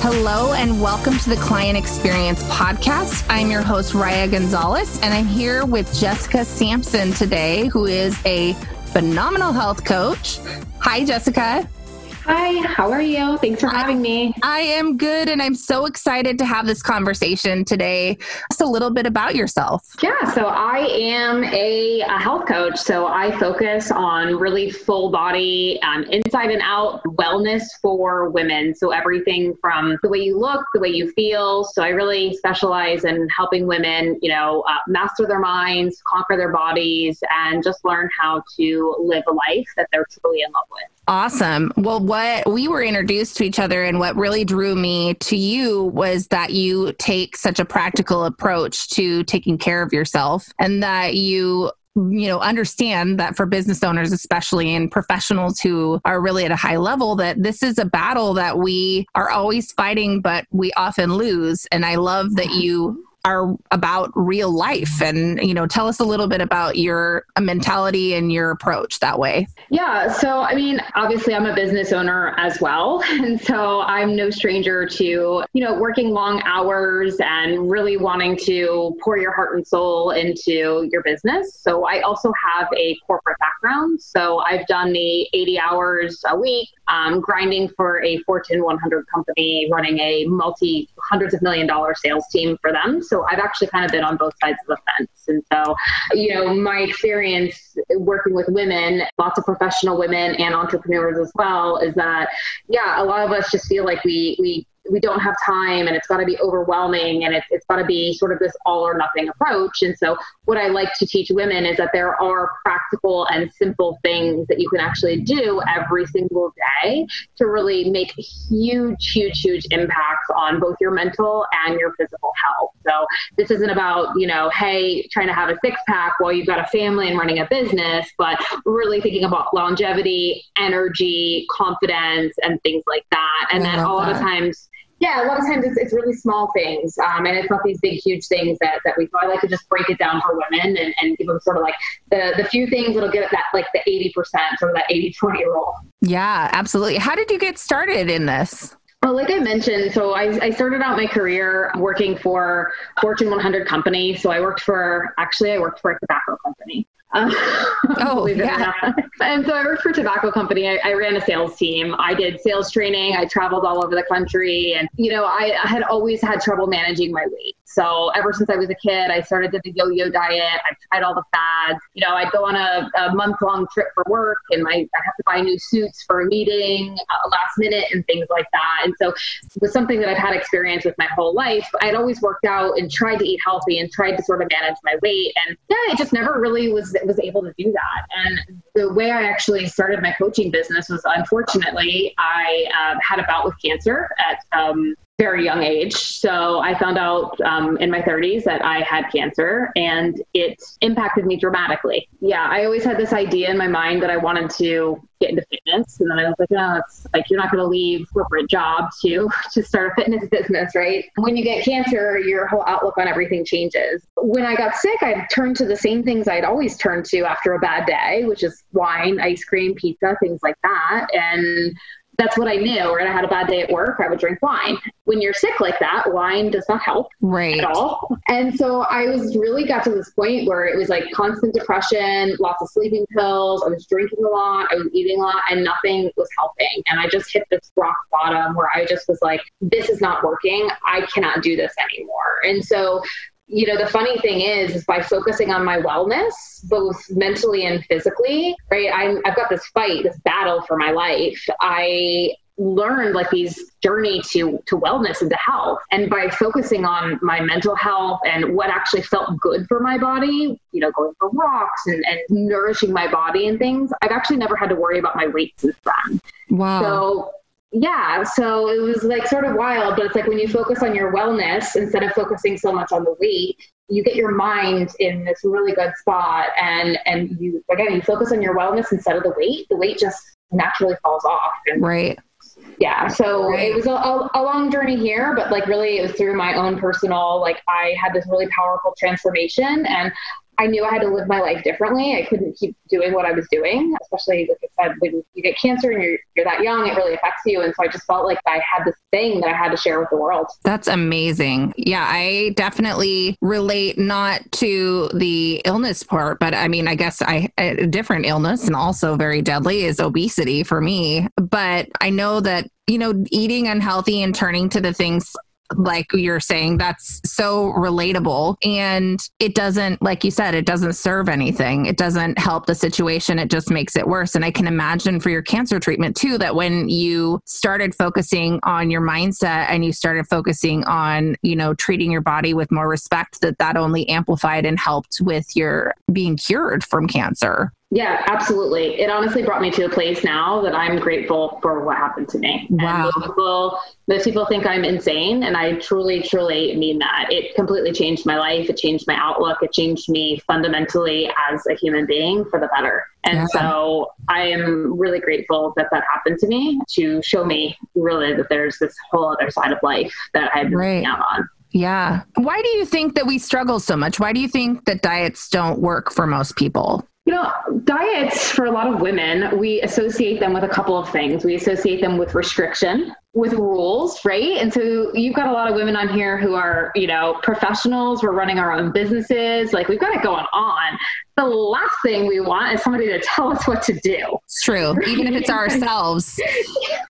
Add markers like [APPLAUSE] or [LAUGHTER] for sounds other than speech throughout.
Hello and welcome to the Client Experience Podcast. I'm your host, Raya Gonzalez, and I'm here with Jessica Sampson today, who is a phenomenal health coach. Hi, Jessica. Hi, how are you? Thanks for having me. I am good, and I'm so excited to have this conversation today. Just a little bit about yourself. Yeah, so I am a, a health coach. So I focus on really full body, um, inside and out wellness for women. So everything from the way you look, the way you feel. So I really specialize in helping women, you know, uh, master their minds, conquer their bodies, and just learn how to live a life that they're truly in love with. Awesome. Well, what we were introduced to each other and what really drew me to you was that you take such a practical approach to taking care of yourself and that you you know understand that for business owners especially and professionals who are really at a high level that this is a battle that we are always fighting but we often lose and i love that you are about real life. And you know tell us a little bit about your mentality and your approach that way. Yeah so i mean obviously i'm a business owner as well. [LAUGHS] And so i'm no stranger to you know working long hours and really wanting to pour your heart and soul into your business. So i also have a corporate background. So i've done the 80 hours a week um, grinding for a fortune 100 company running a multi hundreds of million dollar sales team for them so I've actually kind of been on both sides of the fence. And so, you know, my experience working with women, lots of professional women and entrepreneurs as well, is that, yeah, a lot of us just feel like we, we, we don't have time and it's got to be overwhelming and it's, it's got to be sort of this all or nothing approach. And so, what I like to teach women is that there are practical and simple things that you can actually do every single day to really make huge, huge, huge impacts on both your mental and your physical health. So, this isn't about, you know, hey, trying to have a six pack while you've got a family and running a business, but really thinking about longevity, energy, confidence, and things like that. And then all that. the times, yeah, a lot of times it's, it's really small things, um, and it's not these big, huge things that, that we. So I like to just break it down for women and, and give them sort of like the the few things that'll get that like the eighty percent or that 80-20 rule. Yeah, absolutely. How did you get started in this? Well, like I mentioned, so I, I, started out my career working for Fortune 100 company. So I worked for, actually, I worked for a tobacco company. Uh, [LAUGHS] oh, yeah. And so I worked for a tobacco company. I, I, ran a sales team. I did sales training. I traveled all over the country. And, you know, I, I had always had trouble managing my weight. So ever since I was a kid, I started the yo-yo diet. I've tried all the fads. You know, I'd go on a, a month-long trip for work and my, I have to buy new suits for a meeting uh, last minute and things like that. And so it was something that I've had experience with my whole life. I'd always worked out and tried to eat healthy and tried to sort of manage my weight. And yeah, it just never really was was able to do that. And the way I actually started my coaching business was unfortunately I um, had a bout with cancer at um, very young age. So I found out um, in my 30s that I had cancer and it impacted me dramatically. Yeah, I always had this idea in my mind that I wanted to get into fitness. And then I was like, no, it's like you're not going to leave corporate job to, [LAUGHS] to start a fitness [LAUGHS] business, right? When you get cancer, your whole outlook on everything changes. When I got sick, I turned to the same things I'd always turned to after a bad day, which is wine, ice cream, pizza, things like that. And that's what I knew. When I had a bad day at work, I would drink wine. When you're sick like that, wine does not help right. at all. And so I was really got to this point where it was like constant depression, lots of sleeping pills. I was drinking a lot, I was eating a lot, and nothing was helping. And I just hit this rock bottom where I just was like, this is not working. I cannot do this anymore. And so you know, the funny thing is, is by focusing on my wellness, both mentally and physically, right? I'm, I've got this fight, this battle for my life. I learned like these journey to to wellness and to health and by focusing on my mental health and what actually felt good for my body you know going for walks and, and nourishing my body and things i've actually never had to worry about my weight since then wow so yeah, so it was like sort of wild, but it's like when you focus on your wellness instead of focusing so much on the weight, you get your mind in this really good spot and and you again you focus on your wellness instead of the weight. The weight just naturally falls off. And, right. Yeah, so right. it was a, a, a long journey here, but like really it was through my own personal like I had this really powerful transformation and I knew I had to live my life differently. I couldn't keep doing what I was doing, especially like I said, when you get cancer and you're, you're that young, it really affects you. And so I just felt like I had this thing that I had to share with the world. That's amazing. Yeah, I definitely relate not to the illness part, but I mean, I guess I a different illness and also very deadly is obesity for me. But I know that you know, eating unhealthy and turning to the things like you're saying that's so relatable. And it doesn't like you said it doesn't serve anything. It doesn't help the situation. It just makes it worse. And i can imagine for your cancer treatment too that when you started focusing on your mindset and you started focusing on you know treating your body with more respect that that only amplified and helped with your being cured from cancer yeah, absolutely. It honestly brought me to a place now that I'm grateful for what happened to me. Wow. most people, most people think I'm insane, and I truly, truly mean that. It completely changed my life. It changed my outlook. It changed me fundamentally as a human being for the better. And yeah. so I am really grateful that that happened to me to show me really that there's this whole other side of life that I've been right. out on. Yeah. Why do you think that we struggle so much? Why do you think that diets don't work for most people? You know, diets for a lot of women, we associate them with a couple of things. We associate them with restriction, with rules, right? And so you've got a lot of women on here who are, you know, professionals. We're running our own businesses. Like we've got it going on. The last thing we want is somebody to tell us what to do. It's true, even if it's [LAUGHS] ourselves.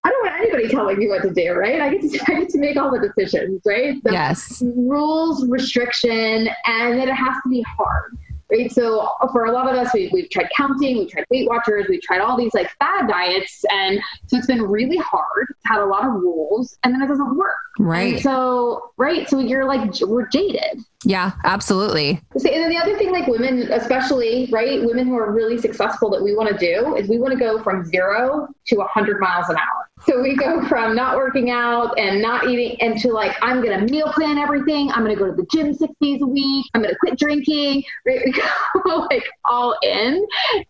I don't want anybody telling me what to do, right? I get to, [LAUGHS] I get to make all the decisions, right? So yes. Rules, restriction, and then it has to be hard right? So for a lot of us, we, we've tried counting, we've tried Weight Watchers, we've tried all these like fad diets. And so it's been really hard, it's had a lot of rules, and then it doesn't work. Right. And so, right. So you're like, we're jaded. Yeah, absolutely. and then the other thing, like women, especially, right? Women who are really successful that we want to do is we want to go from zero to 100 miles an hour. So we go from not working out and not eating and to like, I'm going to meal plan everything. I'm going to go to the gym six days a week. I'm going to quit drinking. Right? [LAUGHS] We go like all in.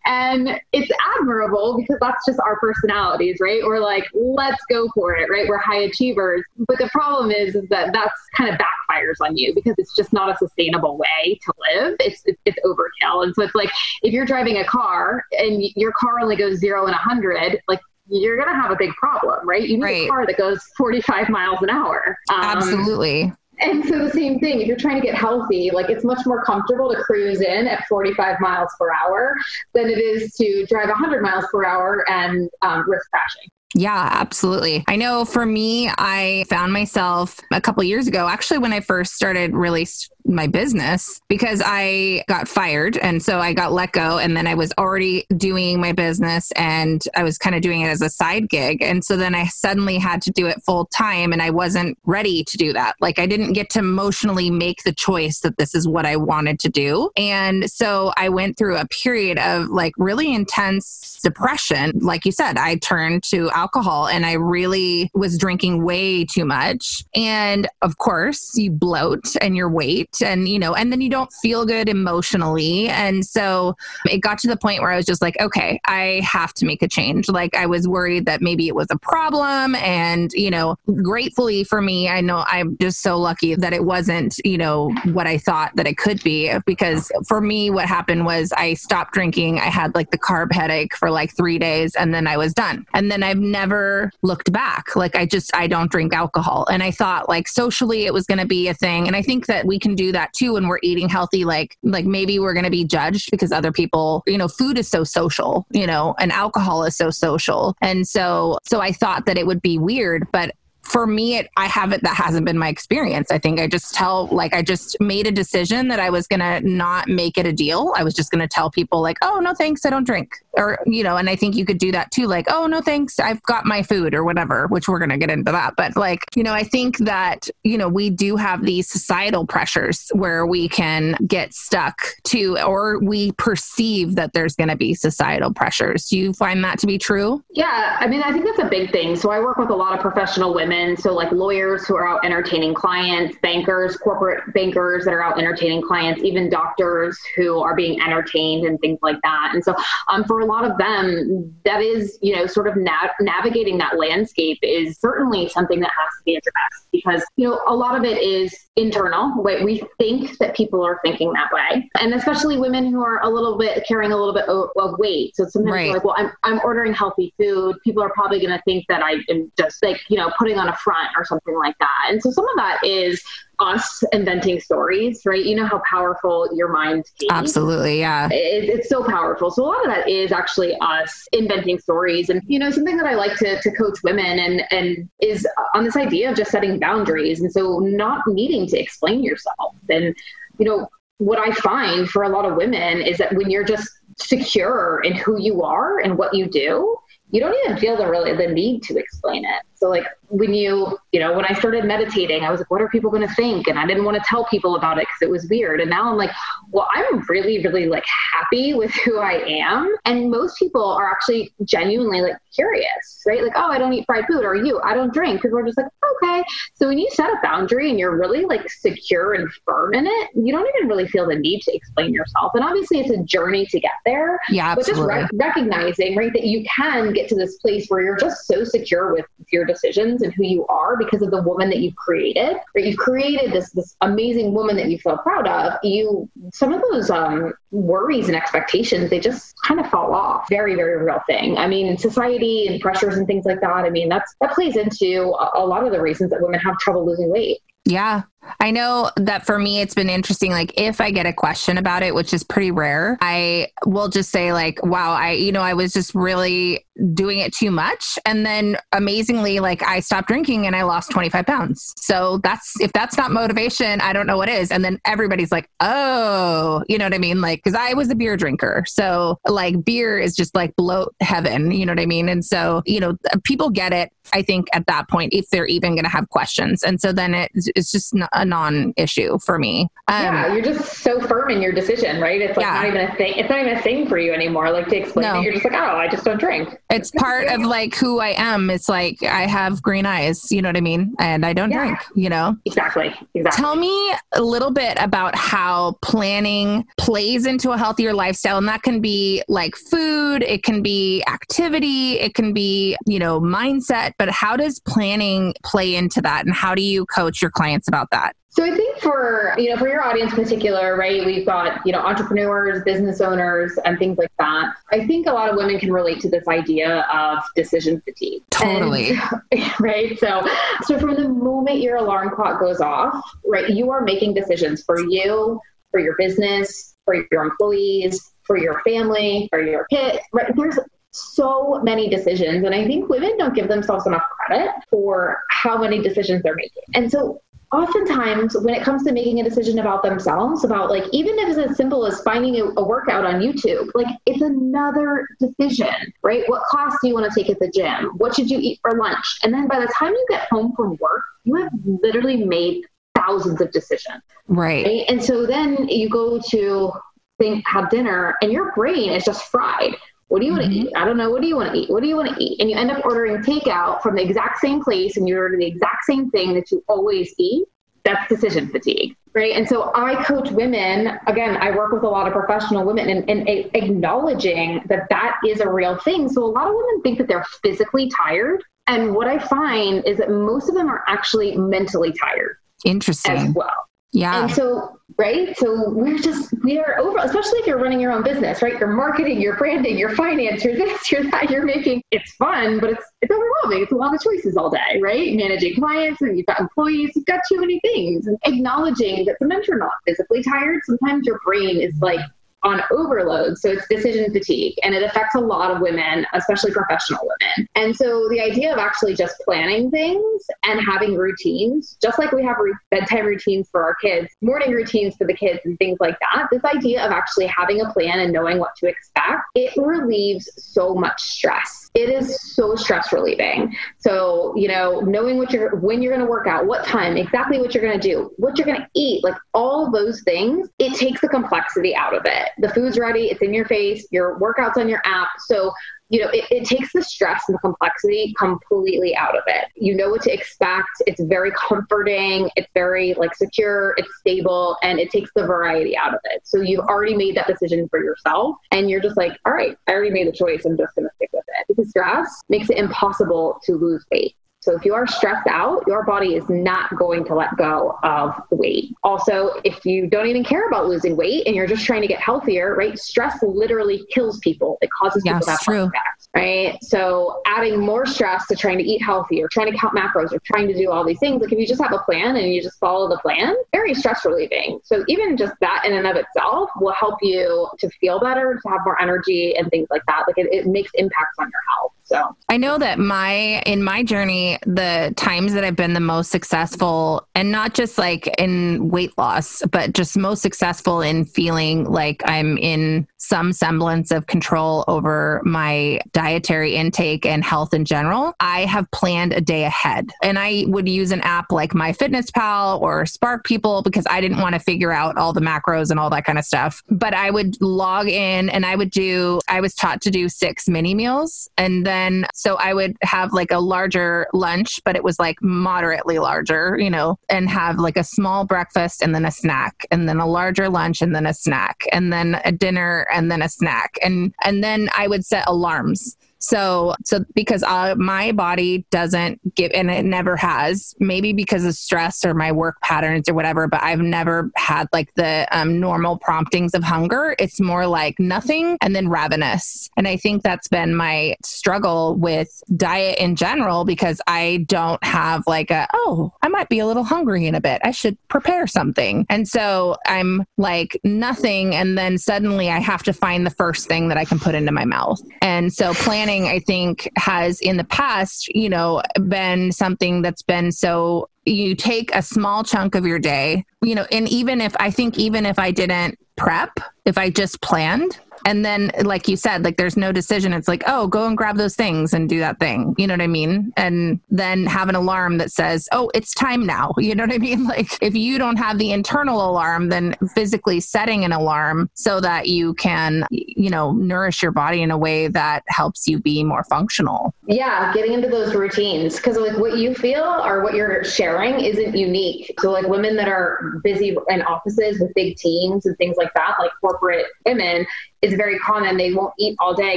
And it's admirable because that's just our personalities, right? We're like, let's go for it, right? We're high achievers. But the problem is, is that that's kind of backfires on you because it's just not a sustainable way to live. It's, it's, it's overkill. And so it's like, if you're driving a car and your car only goes zero and a 100, like you're going to have a big problem, right? You need right. a car that goes 45 miles an hour. Um, Absolutely. And so the same thing, if you're trying to get healthy, like it's much more comfortable to cruise in at 45 miles per hour than it is to drive 100 miles per hour and um, risk crashing. Yeah, absolutely. I know for me, I found myself a couple years ago, actually, when I first started really my business because I got fired. And so I got let go. And then I was already doing my business and I was kind of doing it as a side gig. And so then I suddenly had to do it full time and I wasn't ready to do that. Like I didn't get to emotionally make the choice that this is what I wanted to do. And so I went through a period of like really intense depression. Like you said, I turned to alcohol and I really was drinking way too much. And of course, you bloat and your weight and you know and then you don't feel good emotionally. And so it got to the point where i was just like okay i have to make a change. Like i was worried that maybe it was a problem. And you know gratefully for me i know i'm just so lucky that it wasn't you know what i thought that it could be. Because for me what happened was i stopped drinking. I had like the carb headache for like 3 days and then i was done. And then i've never looked back. Like i just i don't drink alcohol. And i thought like socially it was going to be a thing. And i think that we can do that too when we're eating healthy like like maybe we're going to be judged because other people you know food is so social you know and alcohol is so social. And so so i thought that it would be weird but for me it i haven't that hasn't been my experience. I think i just tell like i just made a decision that i was gonna not make it a deal. I was just gonna tell people like oh no thanks i don't drink. Or you know and i think you could do that too like oh no thanks i've got my food or whatever which we're gonna get into that. But like you know i think that you know we do have these societal pressures where we can get stuck to or we perceive that there's gonna be societal pressures. Do you find that to be true? Yeah i mean i think that's a big thing. So i work with a lot of professional women women. So, like lawyers who are out entertaining clients, bankers, corporate bankers that are out entertaining clients, even doctors who are being entertained and things like that. And so, um, for a lot of them, that is, you know, sort of nav- navigating that landscape is certainly something that has to be addressed because, you know, a lot of it is internal. Right? We think that people are thinking that way. And especially women who are a little bit carrying a little bit of, of weight. So sometimes right. like, well, I'm, I'm ordering healthy food. People are probably going to think that I am just like, you know, putting on a front or something like that. And so some of that is us inventing stories, right? You know how powerful your mind can Absolutely, yeah. It, it's so powerful. So a lot of that is actually us inventing stories. And, you know, something that I like to, to coach women and, and is on this idea of just setting boundaries. And so not needing to explain yourself. And, you know, what I find for a lot of women is that when you're just secure in who you are and what you do, you don't even feel the really the need to explain it. So like when you, you know, when I started meditating, I was like, what are people going to think? And I didn't want to tell people about it because it was weird. And now I'm like, well, I'm really, really like happy [LAUGHS] with who I am. And most people are actually genuinely like curious, right? Like, oh, I don't eat fried food, or you, I don't drink. People are just like, okay. So when you set a boundary and you're really like secure and firm in it, you don't even really feel the need to explain yourself. And obviously, it's a journey to get there. Yeah, absolutely. But just re- recognizing, right, that you can get to this place where you're just so secure with your decisions and who you are because of the woman that you've created. Right? You've created this this amazing woman that you feel proud of. You some of those um, worries and expectations they just kind of fall off. Very very real thing. I mean, society and pressures and things like that. I mean, that's that plays into a, a lot of the reasons that women have trouble losing weight. Yeah. I know that for me, it's been interesting. Like, if I get a question about it, which is pretty rare, I will just say, like, wow, I, you know, I was just really doing it too much. And then amazingly, like, I stopped drinking and I lost 25 pounds. So that's, if that's not motivation, I don't know what is. And then everybody's like, oh, you know what I mean? Like, cause I was a beer drinker. So, like, beer is just like bloat heaven, you know what I mean? And so, you know, people get it, I think, at that point, if they're even going to have questions. And so then it, it's just a non-issue for me. Um, yeah, you're just so firm in your decision, right? It's like yeah. not even a thing. It's not even a thing for you anymore. Like to explain no. it, you're just like, oh, I just don't drink. It's part of like who I am. It's like I have green eyes. You know what I mean? And I don't yeah. drink. You know exactly. Exactly. Tell me a little bit about how planning plays into a healthier lifestyle, and that can be like food, it can be activity, it can be you know mindset. But how does planning play into that, and how do you coach your clients about that? So I think for you know for your audience in particular, right? We've got you know entrepreneurs, business owners, and things like that. I think a lot of women can relate to this idea of decision fatigue. Totally. And, [LAUGHS] right. So so from the moment your alarm clock goes off, right, you are making decisions for you, for your business, for your employees, for your family, for your kids. Right. There's so many decisions. And I think women don't give themselves enough credit for how many decisions they're making. And so oftentimes when it comes to making a decision about themselves about like even if it's as simple as finding a, a, workout on youtube like it's another decision right? What class do you want to take at the gym? What should you eat for lunch? And then by the time you get home from work you have literally made thousands of decisions. Right, right? and so then you go to think have dinner and your brain is just fried what do you want to mm-hmm. eat? I don't know. What do you want to eat? What do you want to eat? And you end up ordering takeout from the exact same place and you order the exact same thing that you always eat. That's decision fatigue, right? And so I coach women. Again, I work with a lot of professional women and, and acknowledging that that is a real thing. So a lot of women think that they're physically tired. And what I find is that most of them are actually mentally tired. Interesting. As well. Yeah. And so, right? So we're just, we are over, especially if you're running your own business, right? You're marketing, you're branding, your finance, you're this, you're that, you're making, it's fun, but it's, it's overwhelming. It's a lot of choices all day, right? Managing clients and you've got employees, you've got too many things and acknowledging that sometimes you're not physically tired. Sometimes your brain is like on overload. So it's decision fatigue and it affects a lot of women, especially professional women. And so the idea of actually just planning things and having routines, just like we have bedtime routines for our kids, morning routines for the kids and things like that, this idea of actually having a plan and knowing what to expect, it relieves so much stress. It is so stress relieving. So, you know, knowing what you're when you're going to work out, what time, exactly what you're going to do, what you're going to eat, like all those things, it takes the complexity out of it the food's ready, it's in your face, your workout's on your app. So, you know, it, it takes the stress and the complexity completely out of it. You know what to expect. It's very comforting. It's very like secure. It's stable and it takes the variety out of it. So you've already made that decision for yourself and you're just like, all right, I already made the choice. I'm just to stick with it because stress makes it impossible to lose weight So if you are stressed out, your body is not going to let go of weight. Also, if you don't even care about losing weight and you're just trying to get healthier, right? Stress literally kills people. It causes yes, people to have true. attacks, right? So adding more stress to trying to eat healthy or trying to count macros or trying to do all these things, like if you just have a plan and you just follow the plan, very stress relieving. So even just that in and of itself will help you to feel better, to have more energy and things like that. Like it, it makes impacts on your health. So I know that my in my journey, the times that I've been the most successful, and not just like in weight loss, but just most successful in feeling like I'm in some semblance of control over my dietary intake and health in general. I have planned a day ahead, and I would use an app like MyFitnessPal or Spark People because I didn't want to figure out all the macros and all that kind of stuff. But I would log in and I would do. I was taught to do six mini meals, and then then so I would have like a larger lunch, but it was like moderately larger, you know, and have like a small breakfast and then a snack and then a larger lunch and then a snack and then a dinner and then a snack. And and then I would set alarms so, so because uh, my body doesn't give, and it never has, maybe because of stress or my work patterns or whatever, but I've never had like the um, normal promptings of hunger. It's more like nothing and then ravenous. And I think that's been my struggle with diet in general because I don't have like a, oh, I might be a little hungry in a bit. I should prepare something. And so I'm like nothing. And then suddenly I have to find the first thing that I can put into my mouth. And so planning I think, has in the past, you know, been something that's been so you take a small chunk of your day, you know, and even if I think, even if I didn't prep, if I just planned, and then, like you said, like there's no decision. It's like, oh, go and grab those things and do that thing. You know what I mean? And then have an alarm that says, oh, it's time now. [LAUGHS] You know what I mean? Like if you don't have the internal alarm, then physically setting an alarm so that you can, you know, nourish your body in a way that helps you be more functional. Yeah, getting into those routines because like what you feel or what you're sharing isn't unique. So like women that are busy in offices with big teams and things like that, like corporate women, is very common. They won't eat all day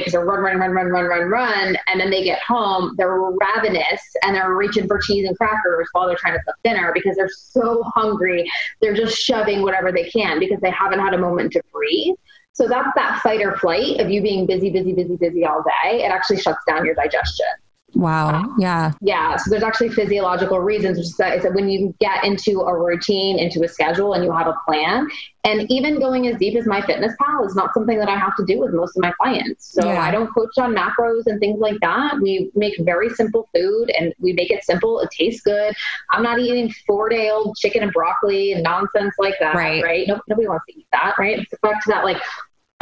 because they're run, run, run, run, run, run, run. And then they get home, they're ravenous and they're reaching for cheese and crackers while they're trying to cook dinner because they're so hungry. They're just shoving whatever they can because they haven't had a moment to breathe. So that's that fight or flight of you being busy, busy, busy, busy all day. It actually shuts down your digestion. Wow. Yeah. Yeah. So there's actually physiological reasons, which is that, is that when you get into a routine, into a schedule, and you have a plan, and even going as deep as MyFitnessPal is not something that I have to do with most of my clients. So yeah. I don't coach on macros and things like that. We make very simple food and we make it simple. It tastes good. I'm not eating four day old chicken and broccoli and nonsense like that. Right. Right. nobody wants to eat that. Right. It's back to that like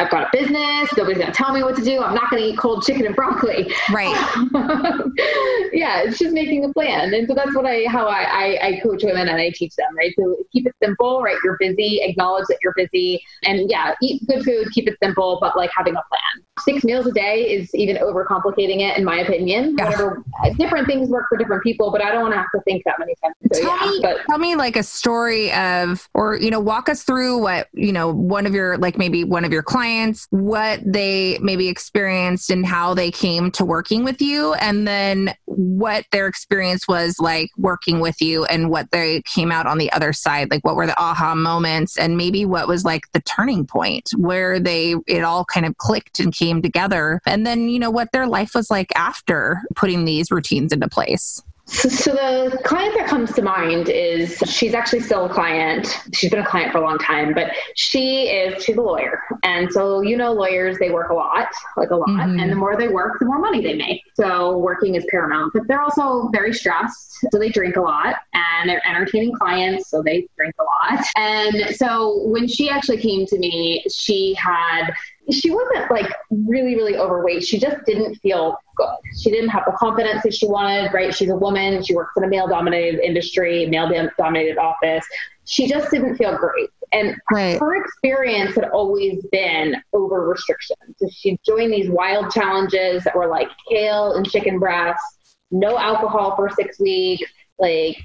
I've got a business. Nobody's going to tell me what to do. I'm not going to eat cold chicken and broccoli. Right. [LAUGHS] yeah, it's just making a plan. And so that's what I, how I, I, I, coach women and I teach them, right? So keep it simple, right? You're busy, acknowledge that you're busy. And yeah, eat good food, keep it simple, but like having a plan. Six meals a day is even overcomplicating it, in my opinion. Yeah. Whatever, uh, different things work for different people, but I don't want to have to think that many times. So, tell, yeah, me, but, tell me like a story of, or, you know, walk us through what, you know, one of your, like maybe one of your clients clients, what they maybe experienced and how they came to working with you, and then what their experience was like working with you and what they came out on the other side. Like, what were the aha moments, and maybe what was like the turning point where they, it all kind of clicked and came together. And then, you know, what their life was like after putting these routines into place. So, the client that comes to mind is she's actually still a client. She's been a client for a long time, but she is she's a lawyer, and so you know lawyers they work a lot, like a lot, mm-hmm. and the more they work, the more money they make. So working is paramount, but they're also very stressed, so they drink a lot, and they're entertaining clients, so they drink a lot. And so when she actually came to me, she had she wasn't like really, really overweight. She just didn't feel good. She didn't have the confidence that she wanted, right? She's a woman. She works in a male dominated industry, male dominated office. She just didn't feel great. And right. her experience had always been over restriction. So she joined these wild challenges that were like kale and chicken breasts, no alcohol for six weeks. Like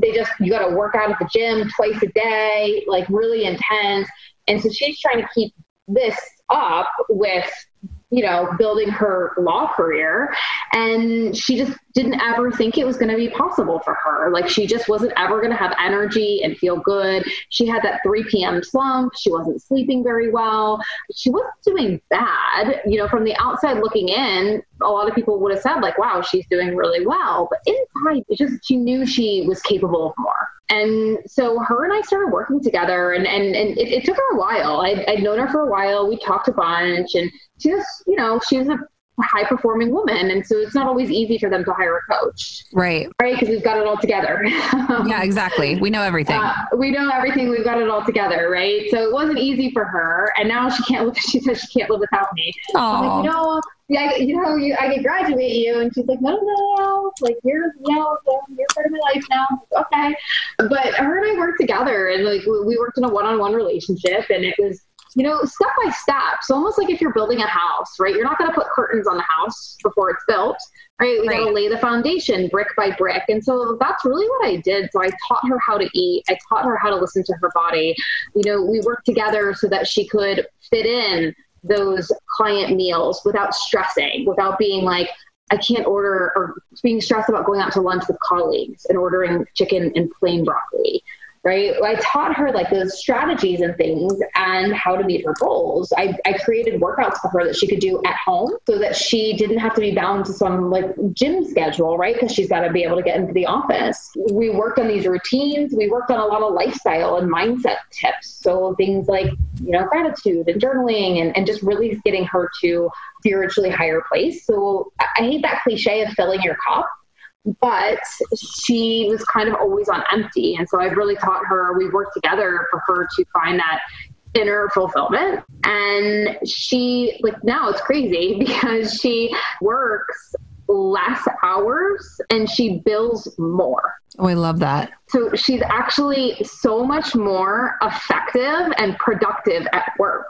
they just, you got to work out at the gym twice a day, like really intense. And so she's trying to keep this up with you know, building her law career. And she just didn't ever think it was going to be possible for her. Like she just wasn't ever going to have energy and feel good. She had that 3 p.m. slump. She wasn't sleeping very well. She wasn't doing bad. You know, from the outside looking in, a lot of people would have said, like, wow, she's doing really well. But inside, it just, she knew she was capable of more. And so her and I started working together and, and, and it, it took her a while. I'd, I'd known her for a while. We talked a bunch and she was, you know, she was a high performing woman. And so it's not always easy for them to hire a coach. Right. Right. Because we've got it all together. [LAUGHS] yeah, exactly. We know everything. Uh, we know everything. We've got it all together. Right. So it wasn't easy for her. And now she can't live, [LAUGHS] she says she can't live without me. I'm like, you know, yeah, you know, you, I can graduate you. And she's like, no, no, no, like you're, you know, you're part of my life now. Okay. But her and I worked together and like we worked in a one-on-one relationship and it was, you know, step by step. So almost like if you're building a house, right? You're not going to put curtains on the house before it's built, right? We right. got to lay the foundation brick by brick. And so that's really what I did. So I taught her how to eat. I taught her how to listen to her body. You know, we worked together so that she could fit in those client meals without stressing, without being like, I can't order or being stressed about going out to lunch with colleagues and ordering chicken and plain broccoli right? I taught her like those strategies and things and how to meet her goals. I, I created workouts for her that she could do at home so that she didn't have to be bound to some like gym schedule, right? Because she's got to be able to get into the office. We worked on these routines. We worked on a lot of lifestyle and mindset tips. So things like, you know, gratitude and journaling and, and just really getting her to spiritually higher place. So I hate that cliche of filling your cup but she was kind of always on empty. And so I've really taught her, We've worked together for her to find that inner fulfillment. And she, like, now it's crazy [LAUGHS] because she works less hours and she bills more. Oh, I love that. So she's actually so much more effective and productive at work.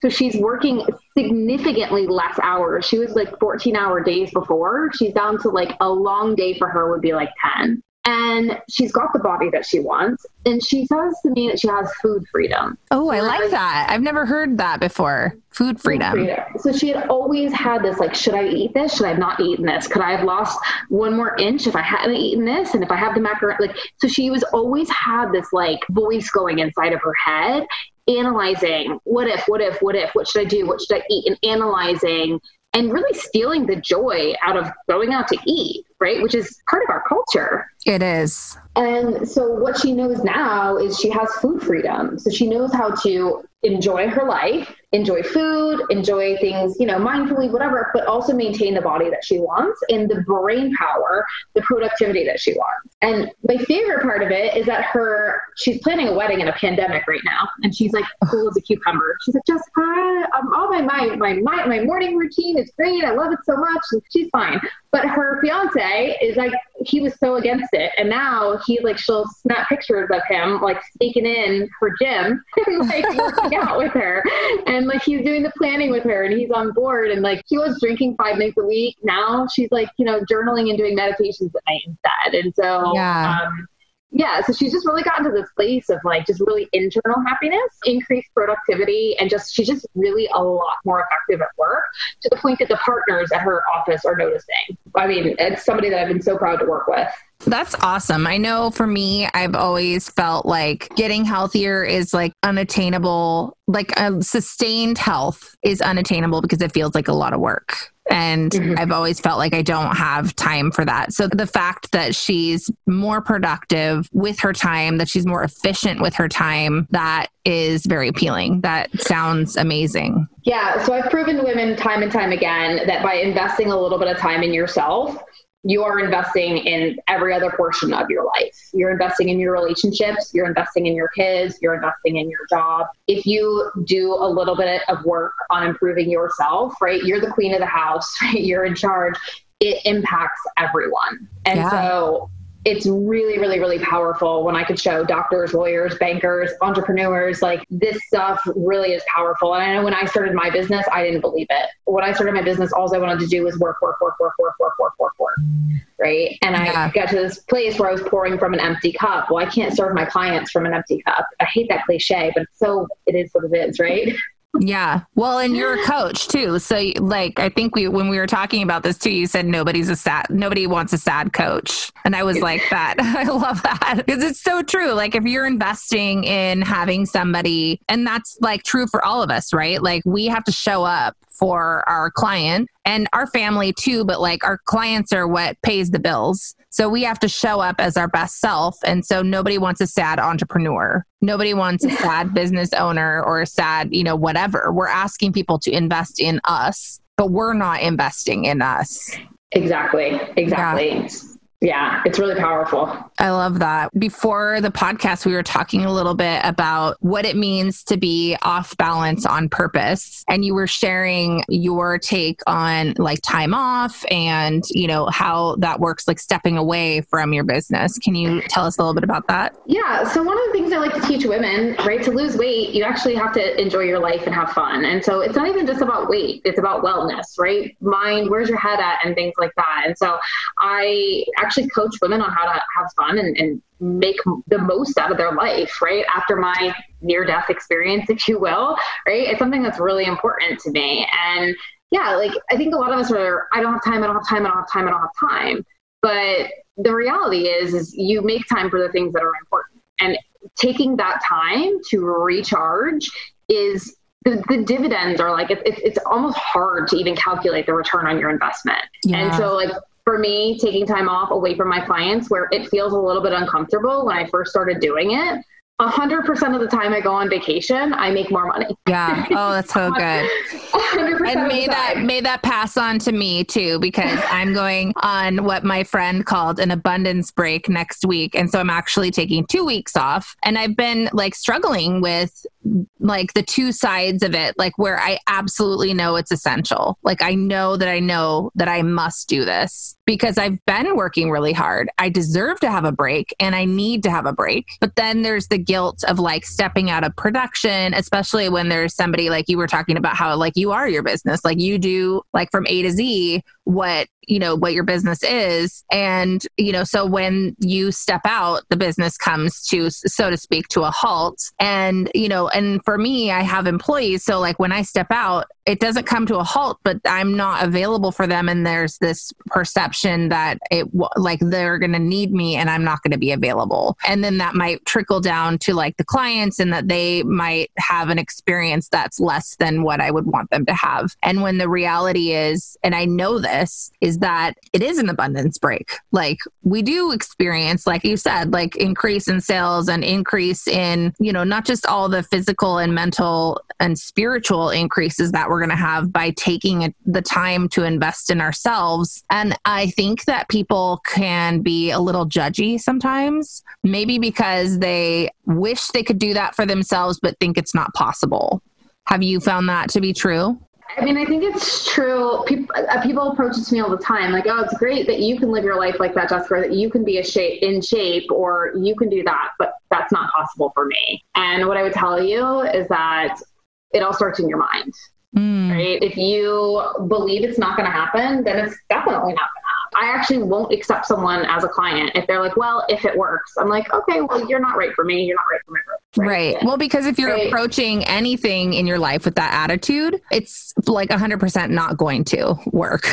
So she's working significantly less hours. She was like 14 hour days before. She's down to like a long day for her would be like 10 and she's got the body that she wants and she says to me that she has food freedom. Oh i like that. I've never heard that before. Food freedom. food freedom. so she had always had this like should i eat this? Should i have not eaten this? Could i have lost one more inch if i hadn't eaten this? And if i have the macaroni like so she was always had this like voice going inside of her head analyzing what if what if what if what should i do? What should i eat? And analyzing and really stealing the joy out of going out to eat, right? Which is part of our culture. It is. And so what she knows now is she has food freedom. So she knows how to enjoy her life, enjoy food, enjoy things, you know, mindfully, whatever, but also maintain the body that she wants and the brain power, the productivity that she wants. And my favorite part of it is that her, she's planning a wedding in a pandemic right now. And she's like cool as a cucumber. She's like, Jessica, um, all my, my, my, my, my morning routine is great. I love it so much. And she's fine. But her fiance is like, he was so against it. And now he like, she'll snap pictures of him like sneaking in her gym [LAUGHS] and like working out with her. And like, he's doing the planning with her and he's on board. And like, he was drinking five nights a week. Now she's like, you know, journaling and doing meditations at night instead. And so, yeah. Um, yeah, so she's just really gotten to this place of like just really internal happiness, increased productivity, and just she's just really a lot more effective at work to the point that the partners at her office are noticing. I mean, it's somebody that I've been so proud to work with. That's awesome. I know for me, I've always felt like getting healthier is like unattainable, like a sustained health is unattainable because it feels like a lot of work. And mm-hmm. I've always felt like I don't have time for that. So the fact that she's more productive with her time, that she's more efficient with her time, that is very appealing. That sounds amazing. Yeah. So I've proven to women time and time again that by investing a little bit of time in yourself, you are investing in every other portion of your life. You're investing in your relationships, you're investing in your kids, you're investing in your job. If you do a little bit of work on improving yourself, right, you're the queen of the house, [LAUGHS] right? You're in charge. It impacts everyone. And yeah. so it's really, really, really powerful when I could show doctors, lawyers, bankers, entrepreneurs, like this stuff really is powerful. And I know when I started my business, I didn't believe it. When I started my business, all I wanted to do was work, work, work, work, work, work, work, work, work. Right. And yeah. I got to this place where I was pouring from an empty cup. Well, I can't serve my clients from an empty cup. I hate that cliche, but so it is what it is, right? [LAUGHS] Yeah. Well, and you're a coach too. So like I think we when we were talking about this too, you said nobody's a sad nobody wants a sad coach. And I was like that. [LAUGHS] I love that. Because it's so true. Like if you're investing in having somebody and that's like true for all of us, right? Like we have to show up for our client and our family too, but like our clients are what pays the bills. So we have to show up as our best self. And so nobody wants a sad entrepreneur. Nobody wants a sad business owner or a sad, you know, whatever. We're asking people to invest in us, but we're not investing in us. Exactly. Exactly. Yeah yeah, it's really powerful. I love that. Before the podcast, we were talking a little bit about what it means to be off balance on purpose. And you were sharing your take on like time off and, you know, how that works, like stepping away from your business. Can you tell us a little bit about that? Yeah. So, one of the things I like to teach women, right, to lose weight, you actually have to enjoy your life and have fun. And so, it's not even just about weight, it's about wellness, right? Mind, where's your head at, and things like that. And so, I actually actually coach women on how to have fun and, and make the most out of their life, right? After my near death experience, if you will, right? It's something that's really important to me. And yeah, like I think a lot of us are, I don't have time, I don't have time, I don't have time, I don't have time. But the reality is, is you make time for the things that are important. And taking that time to recharge is the, the dividends are like it, it, it's almost hard to even calculate the return on your investment yeah. and so like for me, taking time off away from my clients where it feels a little bit uncomfortable when I first started doing it, 100% of the time I go on vacation, I make more money. Yeah. Oh, that's so [LAUGHS] good. and may that may that pass on to me too because I'm going on what my friend called an abundance break next week and so I'm actually taking 2 weeks off and I've been like struggling with like the two sides of it like where I absolutely know it's essential. Like I know that I know that I must do this because I've been working really hard. I deserve to have a break and I need to have a break. But then there's the guilt of like stepping out of production, especially when there's somebody like you were talking about how like you are your business, like you do like from A to Z what you know what your business is. And you know so when you step out the business comes to so to speak to a halt. And you know and for me i have employees. So like when i step out it doesn't come to a halt but i'm not available for them. And there's this perception that it like they're going to need me and i'm not going to be available. And then that might trickle down to like the clients and that they might have an experience that's less than what i would want them to have. And when the reality is and i know this is that it is an abundance break. Like we do experience like you said like increase in sales and increase in you know not just all the physical and mental and spiritual increases that we're we're going to have by taking the time to invest in ourselves. And I think that people can be a little judgy sometimes, maybe because they wish they could do that for themselves, but think it's not possible. Have you found that to be true? I mean, I think it's true. People, uh, people approach it to me all the time, like, "Oh, it's great that you can live your life like that, Jessica. That you can be a shape in shape, or you can do that, but that's not possible for me." And what I would tell you is that it all starts in your mind. Mm. Right? If you believe it's not going to happen, then it's definitely not going to I actually won't accept someone as a client if they're like, well, if it works. I'm like, okay, well, you're not right for me. You're not right for my growth. Right. right. Well, because if you're right. approaching anything in your life with that attitude, it's like 100% not going to work.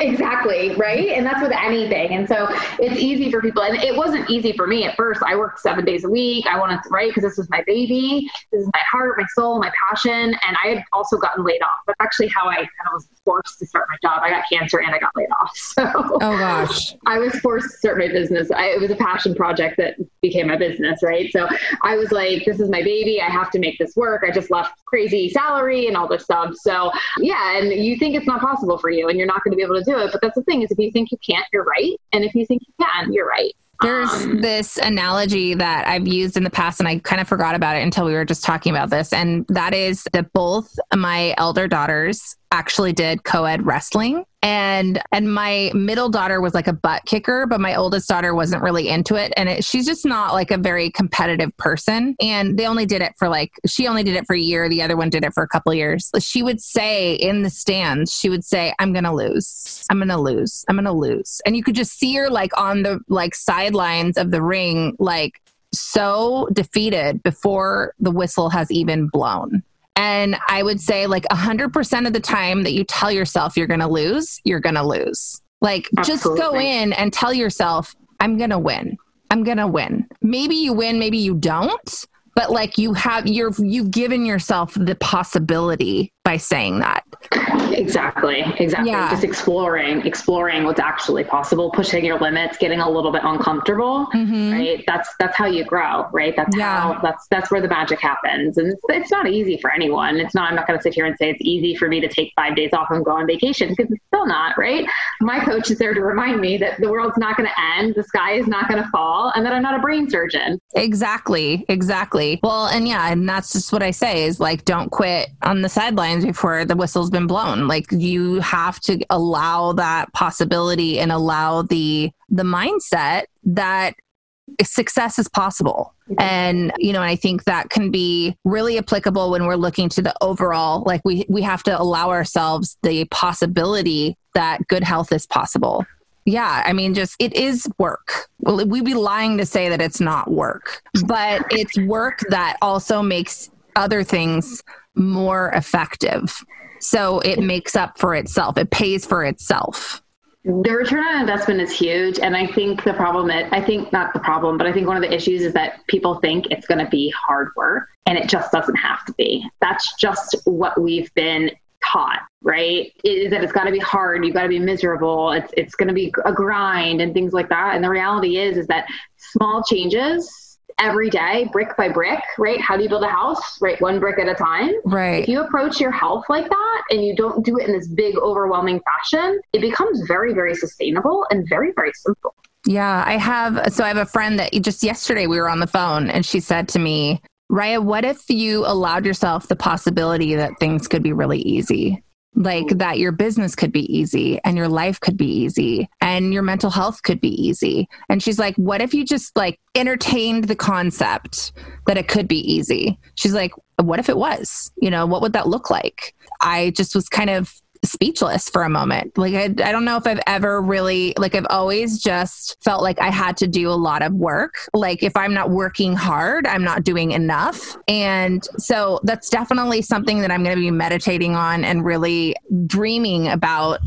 Exactly. Right. And that's with anything. And so it's easy for people. And it wasn't easy for me at first. I worked seven days a week. I wanted to write because this was my baby. This is my heart, my soul, my passion. And I had also gotten laid off. That's actually how I kind of was forced to start my job. I got cancer and I got laid off. [LAUGHS] So Oh gosh. I was forced to start my business. I, it was a passion project that became my business, right? So I was like, this is my baby. I have to make this work. I just left crazy salary and all this stuff. So yeah, and you think it's not possible for you and you're not going to be able to do it. But that's the thing is if you think you can't, you're right. And if you think you can, you're right. There's um, this analogy that I've used in the past, and I kind of forgot about it until we were just talking about this. And that is that both my elder daughters actually did co-ed wrestling. And and my middle daughter was like a butt kicker but my oldest daughter wasn't really into it. And it, she's just not like a very competitive person. And they only did it for like she only did it for a year. The other one did it for a couple years. She would say in the stands she would say i'm gonna lose. I'm gonna lose. I'm gonna lose. And you could just see her like on the like sidelines of the ring like so defeated before the whistle has even blown And I would say, like, 100% of the time that you tell yourself you're going to lose, you're going to lose. Like, Absolutely. just go in and tell yourself, I'm going to win. I'm going to win. Maybe you win, maybe you don't, but like you have you're you've given yourself the possibility by saying that. Exactly exactly. Yeah. just exploring exploring what's actually possible pushing your limits getting a little bit uncomfortable mm-hmm. right? That's that's how you grow right? That's yeah. how that's that's where the magic happens. And it's, it's not easy for anyone. It's not i'm not going to sit here and say it's easy for me to take five days off and go on vacation because it's still not right? My coach is there to remind me that the world's not going to end the sky is not going to fall and that i'm not a brain surgeon. Exactly exactly. Well and yeah and that's just what i say is like don't quit on the sidelines before the whistle's been blown. Like you have to allow that possibility and allow the the mindset that success is possible. Mm-hmm. And you know, I think that can be really applicable when we're looking to the overall like we we have to allow ourselves the possibility that good health is possible. Yeah, I mean, just it is work. Well, we'd be lying to say that it's not work, but it's work that also makes other things more effective. So it makes up for itself, it pays for itself. The return on investment is huge. And I think the problem, is, I think not the problem, but I think one of the issues is that people think it's going to be hard work and it just doesn't have to be. That's just what we've been taught, right? Is that it's got to be hard, you've got to be miserable, it's it's going to be a grind and things like that. And the reality is is that small changes every day, brick by brick, right? How do you build a house, right? One brick at a time. Right. If you approach your health like that and you don't do it in this big, overwhelming fashion, it becomes very, very sustainable and very, very simple. Yeah, I have. So I have a friend that just yesterday we were on the phone and she said to me, Raya, what if you allowed yourself the possibility that things could be really easy? Like that your business could be easy and your life could be easy and your mental health could be easy. And she's like, what if you just like entertained the concept that it could be easy? She's like, what if it was? You know, what would that look like? I just was kind of speechless for a moment. Like, I, I don't know if I've ever really, like, I've always just felt like I had to do a lot of work. Like, if I'm not working hard, I'm not doing enough. And so that's definitely something that I'm going to be meditating on and really dreaming about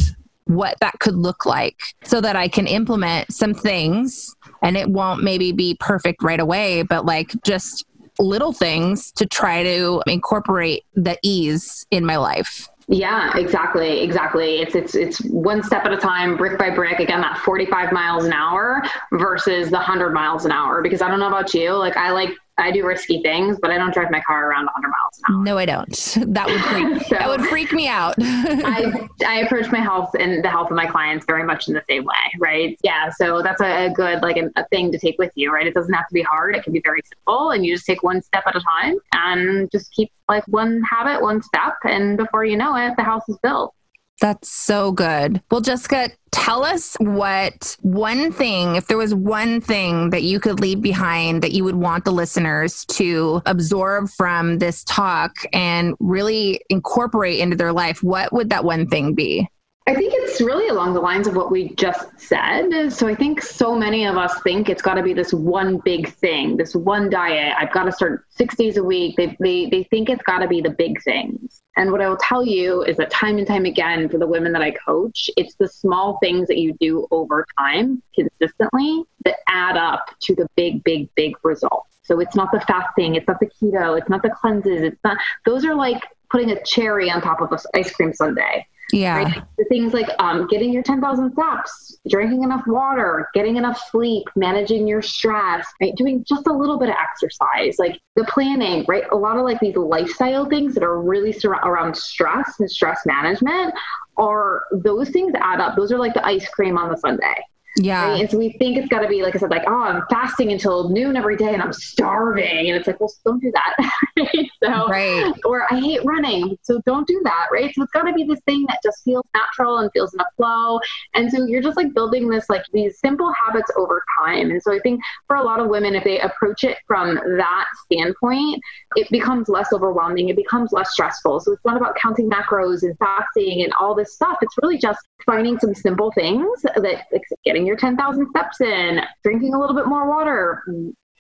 what that could look like so that I can implement some things and it won't maybe be perfect right away, but like just little things to try to incorporate the ease in my life. Yeah, exactly, exactly. It's it's it's one step at a time, brick by brick. Again, that 45 miles an hour versus the 100 miles an hour. Because I don't know about you, like I like I do risky things, but I don't drive my car around 100 miles an hour. No, I don't. [LAUGHS] That would freak, [LAUGHS] so that would freak me out. [LAUGHS] I, I approach my health and the health of my clients very much in the same way, right? Yeah. So that's a, a good, like a, a, thing to take with you, right? It doesn't have to be hard. It can be very simple and you just take one step at a time and just keep like one habit, one step. And before you know it, the house is built. That's so good. Well, Jessica, tell us what one thing, if there was one thing that you could leave behind that you would want the listeners to absorb from this talk and really incorporate into their life, what would that one thing be? I think it's really along the lines of what we just said. So I think so many of us think it's got to be this one big thing, this one diet. I've got to start six days a week. They, they, they think it's got to be the big things. And what I will tell you is that time and time again, for the women that I coach, it's the small things that you do over time consistently that add up to the big, big, big results. So it's not the fasting, it's not the keto, it's not the cleanses, it's not, those are like putting a cherry on top of an ice cream sundae. Yeah. Right? The things like um, getting your 10,000 steps, drinking enough water, getting enough sleep, managing your stress, right? Doing just a little bit of exercise, like the planning, right? A lot of like these lifestyle things that are really sur- around stress and stress management are those things add up. Those are like the ice cream on the sundae. Yeah. Right? And so we think it's got to be, like I said, like, oh, I'm fasting until noon every day and I'm starving. And it's like, well, don't do that. [LAUGHS] so, right. Or I hate running. So don't do that. Right. So it's got to be this thing that just feels natural and feels in a flow. And so you're just like building this, like these simple habits over time. And so I think for a lot of women, if they approach it from that standpoint, it becomes less overwhelming. It becomes less stressful. So it's not about counting macros and fasting and all this stuff. It's really just finding some simple things that like getting your 10,000 steps in, drinking a little bit more water,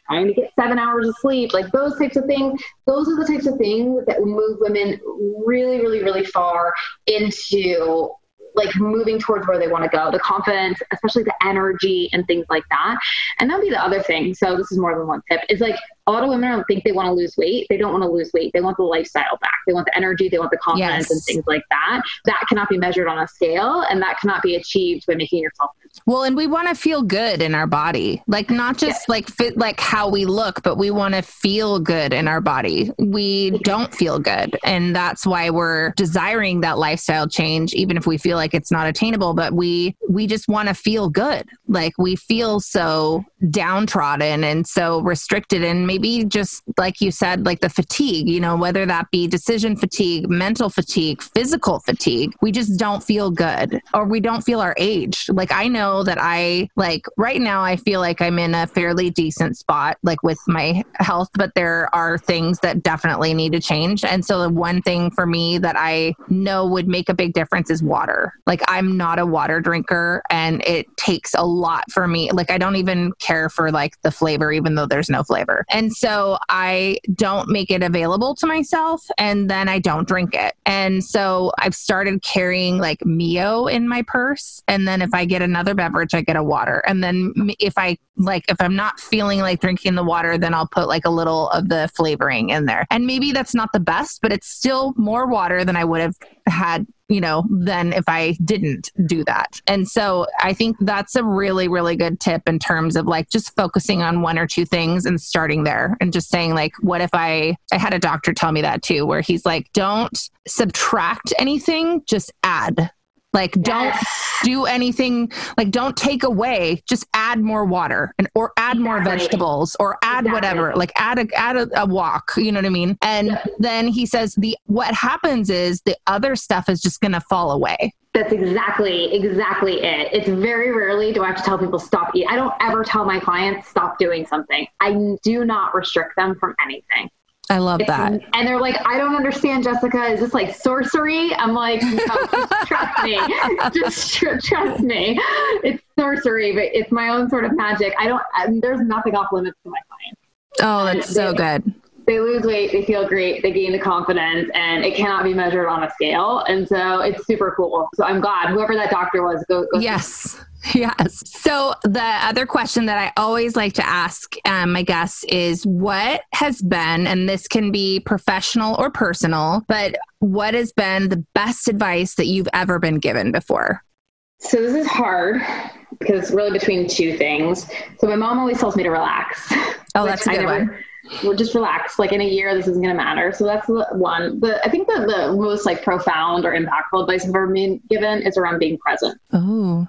trying to get seven hours of sleep, like those types of things. Those are the types of things that move women really, really, really far into like moving towards where they want to go, the confidence, especially the energy and things like that. And that'll be the other thing. So this is more than one tip is like a lot of women don't think they want to lose weight. They don't want to lose weight. They want the lifestyle back. They want the energy. They want the confidence yes. and things like that. That cannot be measured on a scale and that cannot be achieved by making yourself well, and we want to feel good in our body, like not just like fit like how we look, but we want to feel good in our body. We don't feel good, and that's why we're desiring that lifestyle change, even if we feel like it's not attainable. But we we just want to feel good. Like we feel so downtrodden and so restricted, and maybe just like you said, like the fatigue. You know, whether that be decision fatigue, mental fatigue, physical fatigue, we just don't feel good, or we don't feel our age. Like I know that I like right now, I feel like I'm in a fairly decent spot, like with my health, but there are things that definitely need to change. And so, the one thing for me that I know would make a big difference is water. Like, I'm not a water drinker, and it takes a lot for me. Like, I don't even care for like the flavor, even though there's no flavor. And so, I don't make it available to myself, and then I don't drink it. And so, I've started carrying like Mio in my purse. And then if I get another beverage, I get a water. And then if I like, if I'm not feeling like drinking the water, then I'll put like a little of the flavoring in there. And maybe that's not the best, but it's still more water than I would have had you know, than if I didn't do that. And so I think that's a really, really good tip in terms of like just focusing on one or two things and starting there and just saying, like, what if I, I had a doctor tell me that too, where he's like, don't subtract anything, just add. Like, don't do anything. Like, don't take away. Just add more water and or add exactly. more vegetables or add exactly. whatever. Like, add a add a, a, walk. You know what I mean? And yeah. then he says the what happens is the other stuff is just going to fall away. That's exactly exactly it. It's very rarely do I have to tell people stop eating. I don't ever tell my clients stop doing something. I do not restrict them from anything. I love that. And they're like, I don't understand, Jessica. Is this like sorcery? I'm like, no, just [LAUGHS] trust me. Just tr- trust me. It's sorcery, but it's my own sort of magic. I don't, I, there's nothing off limits to my clients. Oh, that's they, so good. They lose weight, they feel great, they gain the confidence, and it cannot be measured on a scale. And so it's super cool. So I'm glad whoever that doctor was, go. go yes. [LAUGHS] Yes. So the other question that I always like to ask um, my guests is what has been, and this can be professional or personal, but what has been the best advice that you've ever been given before? So this is hard because it's really between two things. So my mom always tells me to relax. [LAUGHS] Oh, that's a good never, one. Well, just relax. Like in a year, this isn't going to matter. So that's the one. But I think that the most like profound or impactful advice I've ever been given is around being present. Oh.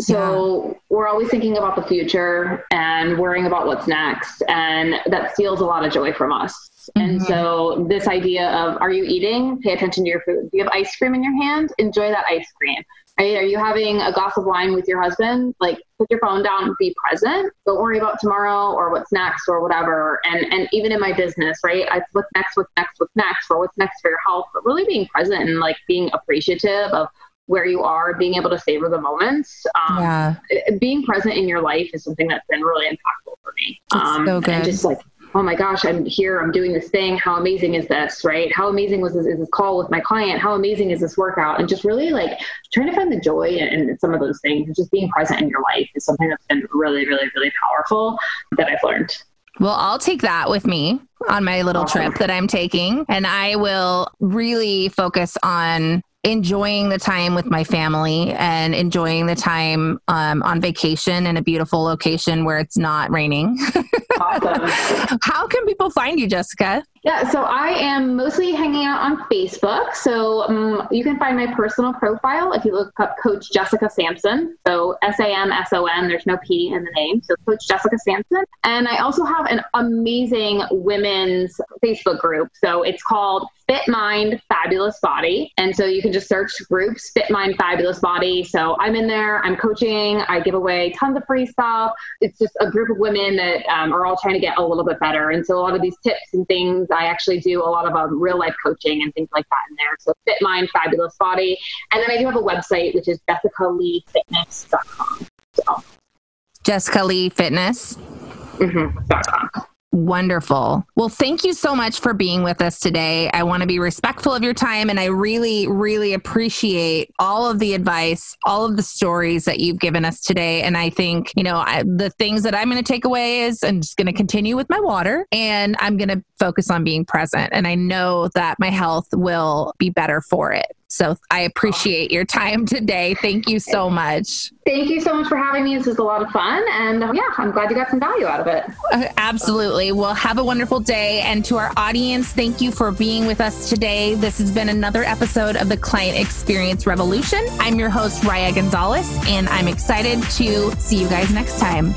So yeah. we're always thinking about the future and worrying about what's next. And that steals a lot of joy from us. Mm-hmm. And so this idea of are you eating? Pay attention to your food. Do you have ice cream in your hand? Enjoy that ice cream. Right? Are you having a glass of wine with your husband? Like put your phone down, be present. Don't worry about tomorrow or what's next or whatever. And and even in my business, right? I, what's next, what's next, what's next, or what's next for your health, but really being present and like being appreciative of where you are, being able to savor the moments. Um, yeah. Being present in your life is something that's been really impactful for me. Um, so good. And just like, oh my gosh, I'm here, I'm doing this thing. How amazing is this, right? How amazing was this, is this call with my client? How amazing is this workout? And just really like trying to find the joy in, in some of those things just being present in your life is something that's been really, really, really powerful that I've learned. Well, I'll take that with me on my little trip that I'm taking. And I will really focus on enjoying the time with my family and enjoying the time um, on vacation in a beautiful location where it's not raining. [LAUGHS] awesome. How can people find you, Jessica? Yeah, so I am mostly hanging out on Facebook. So um, you can find my personal profile if you look up Coach Jessica Samson. So S A M S O N, there's no P in the name. So Coach Jessica Samson. And I also have an amazing women's Facebook group. So it's called Fit Mind Fabulous Body. And so you can just search groups Fit Mind Fabulous Body. So I'm in there, I'm coaching, I give away tons of free stuff. It's just a group of women that um, are all trying to get a little bit better. And so a lot of these tips and things I actually do a lot of um, real life coaching and things like that in there. So Fit Mind, Fabulous Body. And then I do have a website, which is jessicaleefitness.com. So. Jessica Lee Fitness. Mm-hmm. Wonderful. Well, thank you so much for being with us today. I want to be respectful of your time and I really, really appreciate all of the advice, all of the stories that you've given us today. And I think, you know, I, the things that I'm going to take away is I'm just going to continue with my water and I'm going to focus on being present. And I know that my health will be better for it. So I appreciate your time today. Thank you so much. Thank you so much for having me. This was a lot of fun. And yeah, I'm glad you got some value out of it. Uh, absolutely. Well, have a wonderful day. And to our audience, thank you for being with us today. This has been another episode of the Client Experience Revolution. I'm your host, Raya Gonzalez, and I'm excited to see you guys next time.